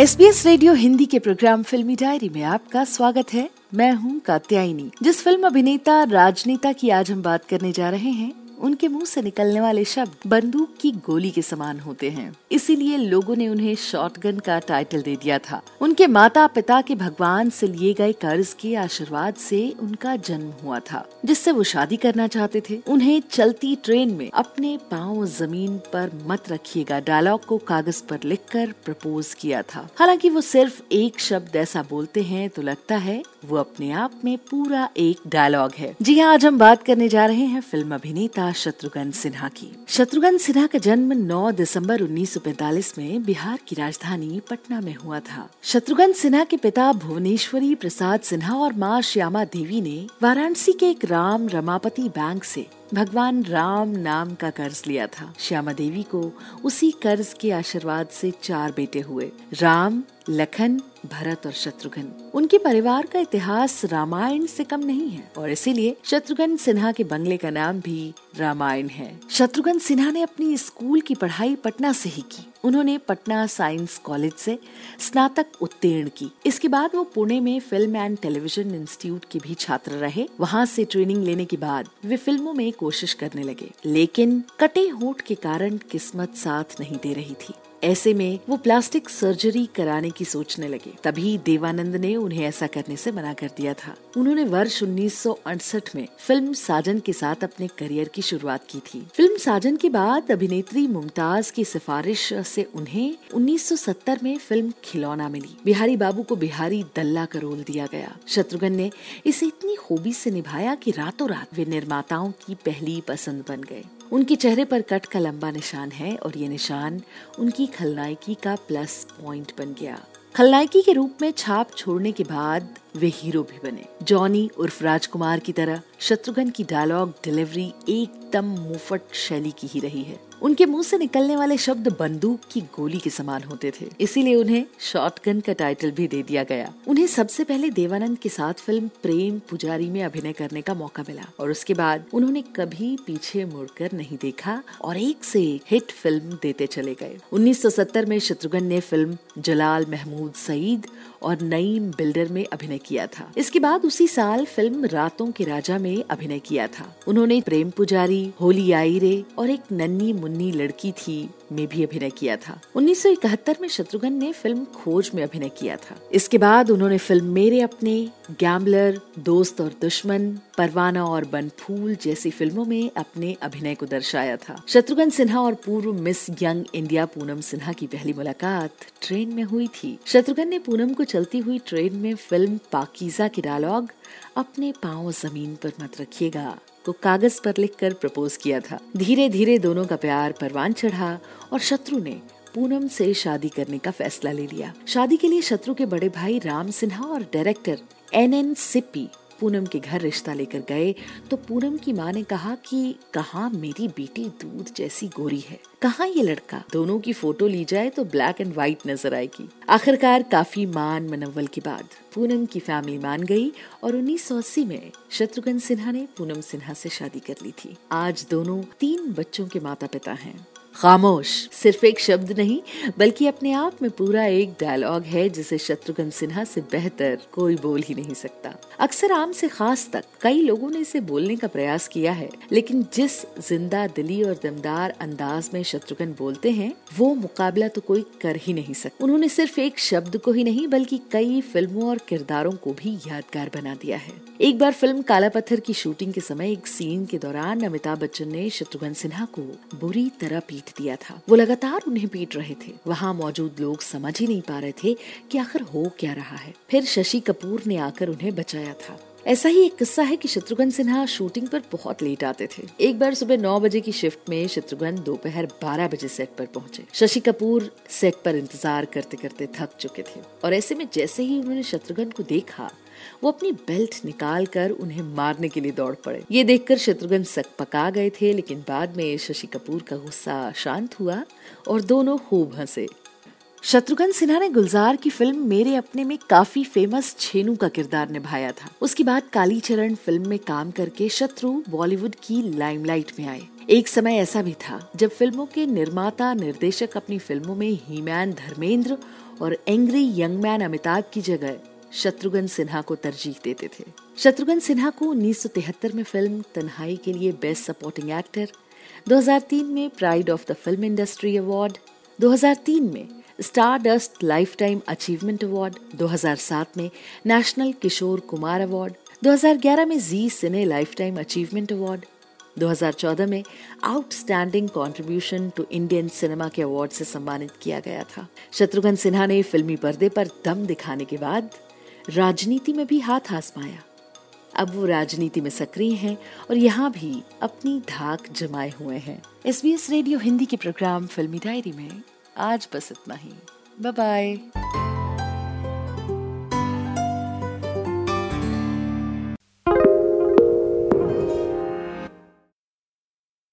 S B S radio Hindi के programme फिल्मी diary में आपका स्वागत है। मैं हूँ कात्यायनी। जिस फ़िल्म अभिनेता, राजनेता की आज हम बात करने जा रहे हैं उनके मुँह से निकलने वाले शब्द बंदूक की गोली के समान होते हैं। इसीलिए लोगों ने उन्हें शॉटगन का टाइटल दे दिया था। उनके माता पिता के भगवान से लिए गए कर्ज के आशीर्वाद से उनका जन्म हुआ था, जिससे वो शादी करना चाहते थे। उन्हें चलती ट्रेन में अपने पाँव ज़मीन पर मत रखिएगा डायलॉग को कागज़ पर लिखकर प्रपोज किया था। हालाँकि वो सिर्फ़ एक शब्द ऐसा बोलते हैं तो लगता है वो अपने आप में पूरा एक डायलॉग है। जी हाँ आज हम बात करने जा रहे हैं फ़िल्म अभिनेता शत्रुघ्न सिन्हा की। शत्रुघ्न सिन्हा का जन्म 9 दिसंबर 1945 में बिहार की राजधानी पटना में हुआ था। शत्रुघ्न सिन्हा के पिता भुवनेश्वरी प्रसाद सिन्हा और माँ श्यामा देवी ने वाराणसी के एक राम रमापति बैंक से भगवान राम नाम का कर्ज लिया था। श्यामा देवी को उसी कर्ज के आशीर्वाद से चार बेटे हुए। राम, लखन, भरत और शत्रुघ्न। उनके परिवार का इतिहास रामायण से कम नहीं है और इसीलिए शत्रुघ्न सिन्हा के बंगले का नाम भी रामायण है। शत्रुघ्न सिन्हा ने अपनी स्कूल की पढ़ाई पटना से ही की। उन्होंने पटना साइंस कॉलेज से स्नातक उत्तीर्ण की। इसके बाद वो पुणे में फ़िल्म एंड टेलीविज़न इंस्टीट्यूट के भी छात्र रहे। वहाँ से ट्रेनिंग लेने के बाद वे फ़िल्मों में कोशिश करने लगे। लेकिन कटे होठ के कारण किस्मत साथ नहीं दे रही थी। ऐसे में वो प्लास्टिक सर्जरी कराने की सोचने लगे। तभी देवानंद ने उन्हें ऐसा करने से मना कर दिया था। उन्होंने वर्ष उन्नीस सौ अड़सठ में फ़िल्म साजन के साथ अपने करियर की शुरुआत की थी। फ़िल्म साजन के बाद अभिनेत्री मुमताज़ की सिफारिश से उन्हें 1970 में फ़िल्म खिलौना मिली। बिहारी बाबू को बिहारी दल्ला का रोल दिया गया। शत्रुघ्न ने इसे इतनी खूबी से निभाया कि रातों रात वे निर्माताओं की पहली पसंद बन गए। उनके चेहरे पर कट का लंबा निशान है और ये निशान उनकी खलनायकी का प्लस पॉइंट बन गया। खलनायकी के रूप में छाप छोड़ने के बाद वे हीरो भी बने। जॉनी उर्फ़ राजकुमार की तरह शत्रुघ्न की डायलॉग डिलीवरी एकदम मुफट शैली की ही रही है। उनके मुँह से निकलने वाले शब्द बंदूक की गोली के समान होते थे। इसीलिए उन्हें शॉटगन का टाइटल भी दे दिया गया। उन्हें सबसे पहले देवानंद के साथ फ़िल्म प्रेम पुजारी में अभिनय करने का मौका मिला। और उसके बाद उन्होंने कभी पीछे मुड़कर नहीं देखा और एक से एक हिट फ़िल्म देते चले गए। 1970 में शत्रुघ्न ने फ़िल्म जलाल महमूद सईद और नईम बिल्डर में अभिनय किया था। इसके बाद उसी साल फ़िल्म रातों के राजा में अभिनय किया था। उन्होंने प्रेम पुजारी, होली आई रे और एक नन्नी मुन्नी लड़की थी में भी अभिनय किया था। 1971 में शत्रुघ्न ने फ़िल्म खोज में अभिनय किया था। इसके बाद उन्होंने फ़िल्म मेरे अपने गैम्बलर, दोस्त और दुश्मन, परवाना और बनफूल जैसी फ़िल्मों में अपने अभिनय को दर्शाया था। शत्रुघ्न सिन्हा और पूर्व Miss Young India Poonam Sinha की पहली मुलाकात ट्रेन में हुई थी। शत्रुघ्न ने पूनम को चलती हुई ट्रेन में फ़िल्म पाकिजा के डायलॉग अपने पाँव ज़मीन पर मत रखिएगा को कागज़ पर लिखकर प्रपोज किया था। धीरे धीरे दोनों का प्यार परवान चढ़ा और शत्रु ने पूनम से शादी करने का फैसला ले लिया। शादी के लिए शत्रु के बड़े भाई राम सिन्हा और director N N Sippy Poonam के घर रिश्ता लेकर गए तो पूनम की माँ ने कहा कि कहा मेरी बेटी दूध जैसी गोरी है? कहा ये लड़का? दोनों की फ़ोटो ली जाए तो ब्लैक एंड व्हाइट नज़र आएगी। आखिरकार काफ़ी मान मनव्वल के बाद पूनम की फैमिली मान गई और 1980 में शत्रुघ्न सिन्हा ने पूनम सिन्हा से शादी कर ली थी। आज दोनों तीन बच्चों के माता पिता हैं। खामोश। सिर्फ़ एक शब्द नहीं, बल्कि अपने आप में पूरा एक डायलॉग है, जिसे शत्रुघ्न सिन्हा से बेहतर कोई बोल ही नहीं सकता। अक्सर आम से खास तक कई लोगों ने इसे बोलने का प्रयास किया है, लेकिन जिस ज़िंदा दिली और दमदार अंदाज में शत्रुघ्न बोलते हैं, वो मुकाबला तो कोई कर ही नहीं सकता। उन्होंने सिर्फ़ एक शब्द को ही नहीं, बल्कि कई फ़िल्मों और किरदारों को भी यादगार बना दिया है। एक बार फ़िल्म काला पत्थर की शूटिंग के समय एक सीन के दौरान अमिताभ बच्चन ने शत्रुघ्न सिन्हा को बुरी तरह पीट। दिया था। वो लगातार उन्हें पीट रहे थे। वहाँ मौजूद लोग समझ ही नहीं पा रहे थे कि आखिर हो क्या रहा है। फिर शशि कपूर ने आकर उन्हें बचाया था। ऐसा ही एक किस्सा है कि शत्रुघ्न सिन्हा शूटिंग पर बहुत लेट आते थे। एक बार सुबह नौ बजे की शिफ्ट में शत्रुघ्न दोपहर बारह बजे सेट पर पहुँचे। शशि कपूर सेट पर इंतज़ार करते करते थक चुके थे। और ऐसे में जैसे ही उन्होंने शत्रुघ्न को देखा वो अपनी बेल्ट निकाल कर उन्हें मारने के लिए दौड़ पड़े। ये देखकर शत्रुघ्न सक पका गए थे, लेकिन बाद में शशि कपूर का गुस्सा शांत हुआ और दोनों खूब हंसे। शत्रुघ्न सिन्हा ने गुलजार की फ़िल्म मेरे अपने में काफ़ी फ़ेमस छेनू का किरदार निभाया था। उसके बाद कालीचरण फ़िल्म में काम करके शत्रु बॉलीवुड की लाइमलाइट में आए। एक समय ऐसा भी था, जब फ़िल्मों के निर्माता, निर्देशक अपनी फ़िल्मों में हीमैन धर्मेंद्र और एंग्री यंग मैन अमिताभ की जगह शत्रुघ्न सिन्हा को तरजीह देते थे। शत्रुघ्न सिन्हा को उन्नीस सौ तिहत्तर में फ़िल्म तन्हाई के लिए बेस्ट सपोर्टिंग एक्टर 2003 में pride of the film industry award 2003 में star dust life time achievement award 2007 में नेशनल किशोर कुमार अवार्ड 2011 में Zee cine life time achievement award 2014 में outstanding contribution to Indian cinema के अवार्ड से सम्मानित किया गया था। शत्रुघ्न सिन्हा ने फिल्मी पर्दे पर दम दिखाने के बाद राजनीति में भी हाथ आजमाया। अब वो राजनीति में सक्रिय हैं और यहाँ भी अपनी धाक जमाए हुए हैं। S B S radio Hindi के प्रोग्राम फिल्मी डायरी में आज बस इतना ही। Bye bye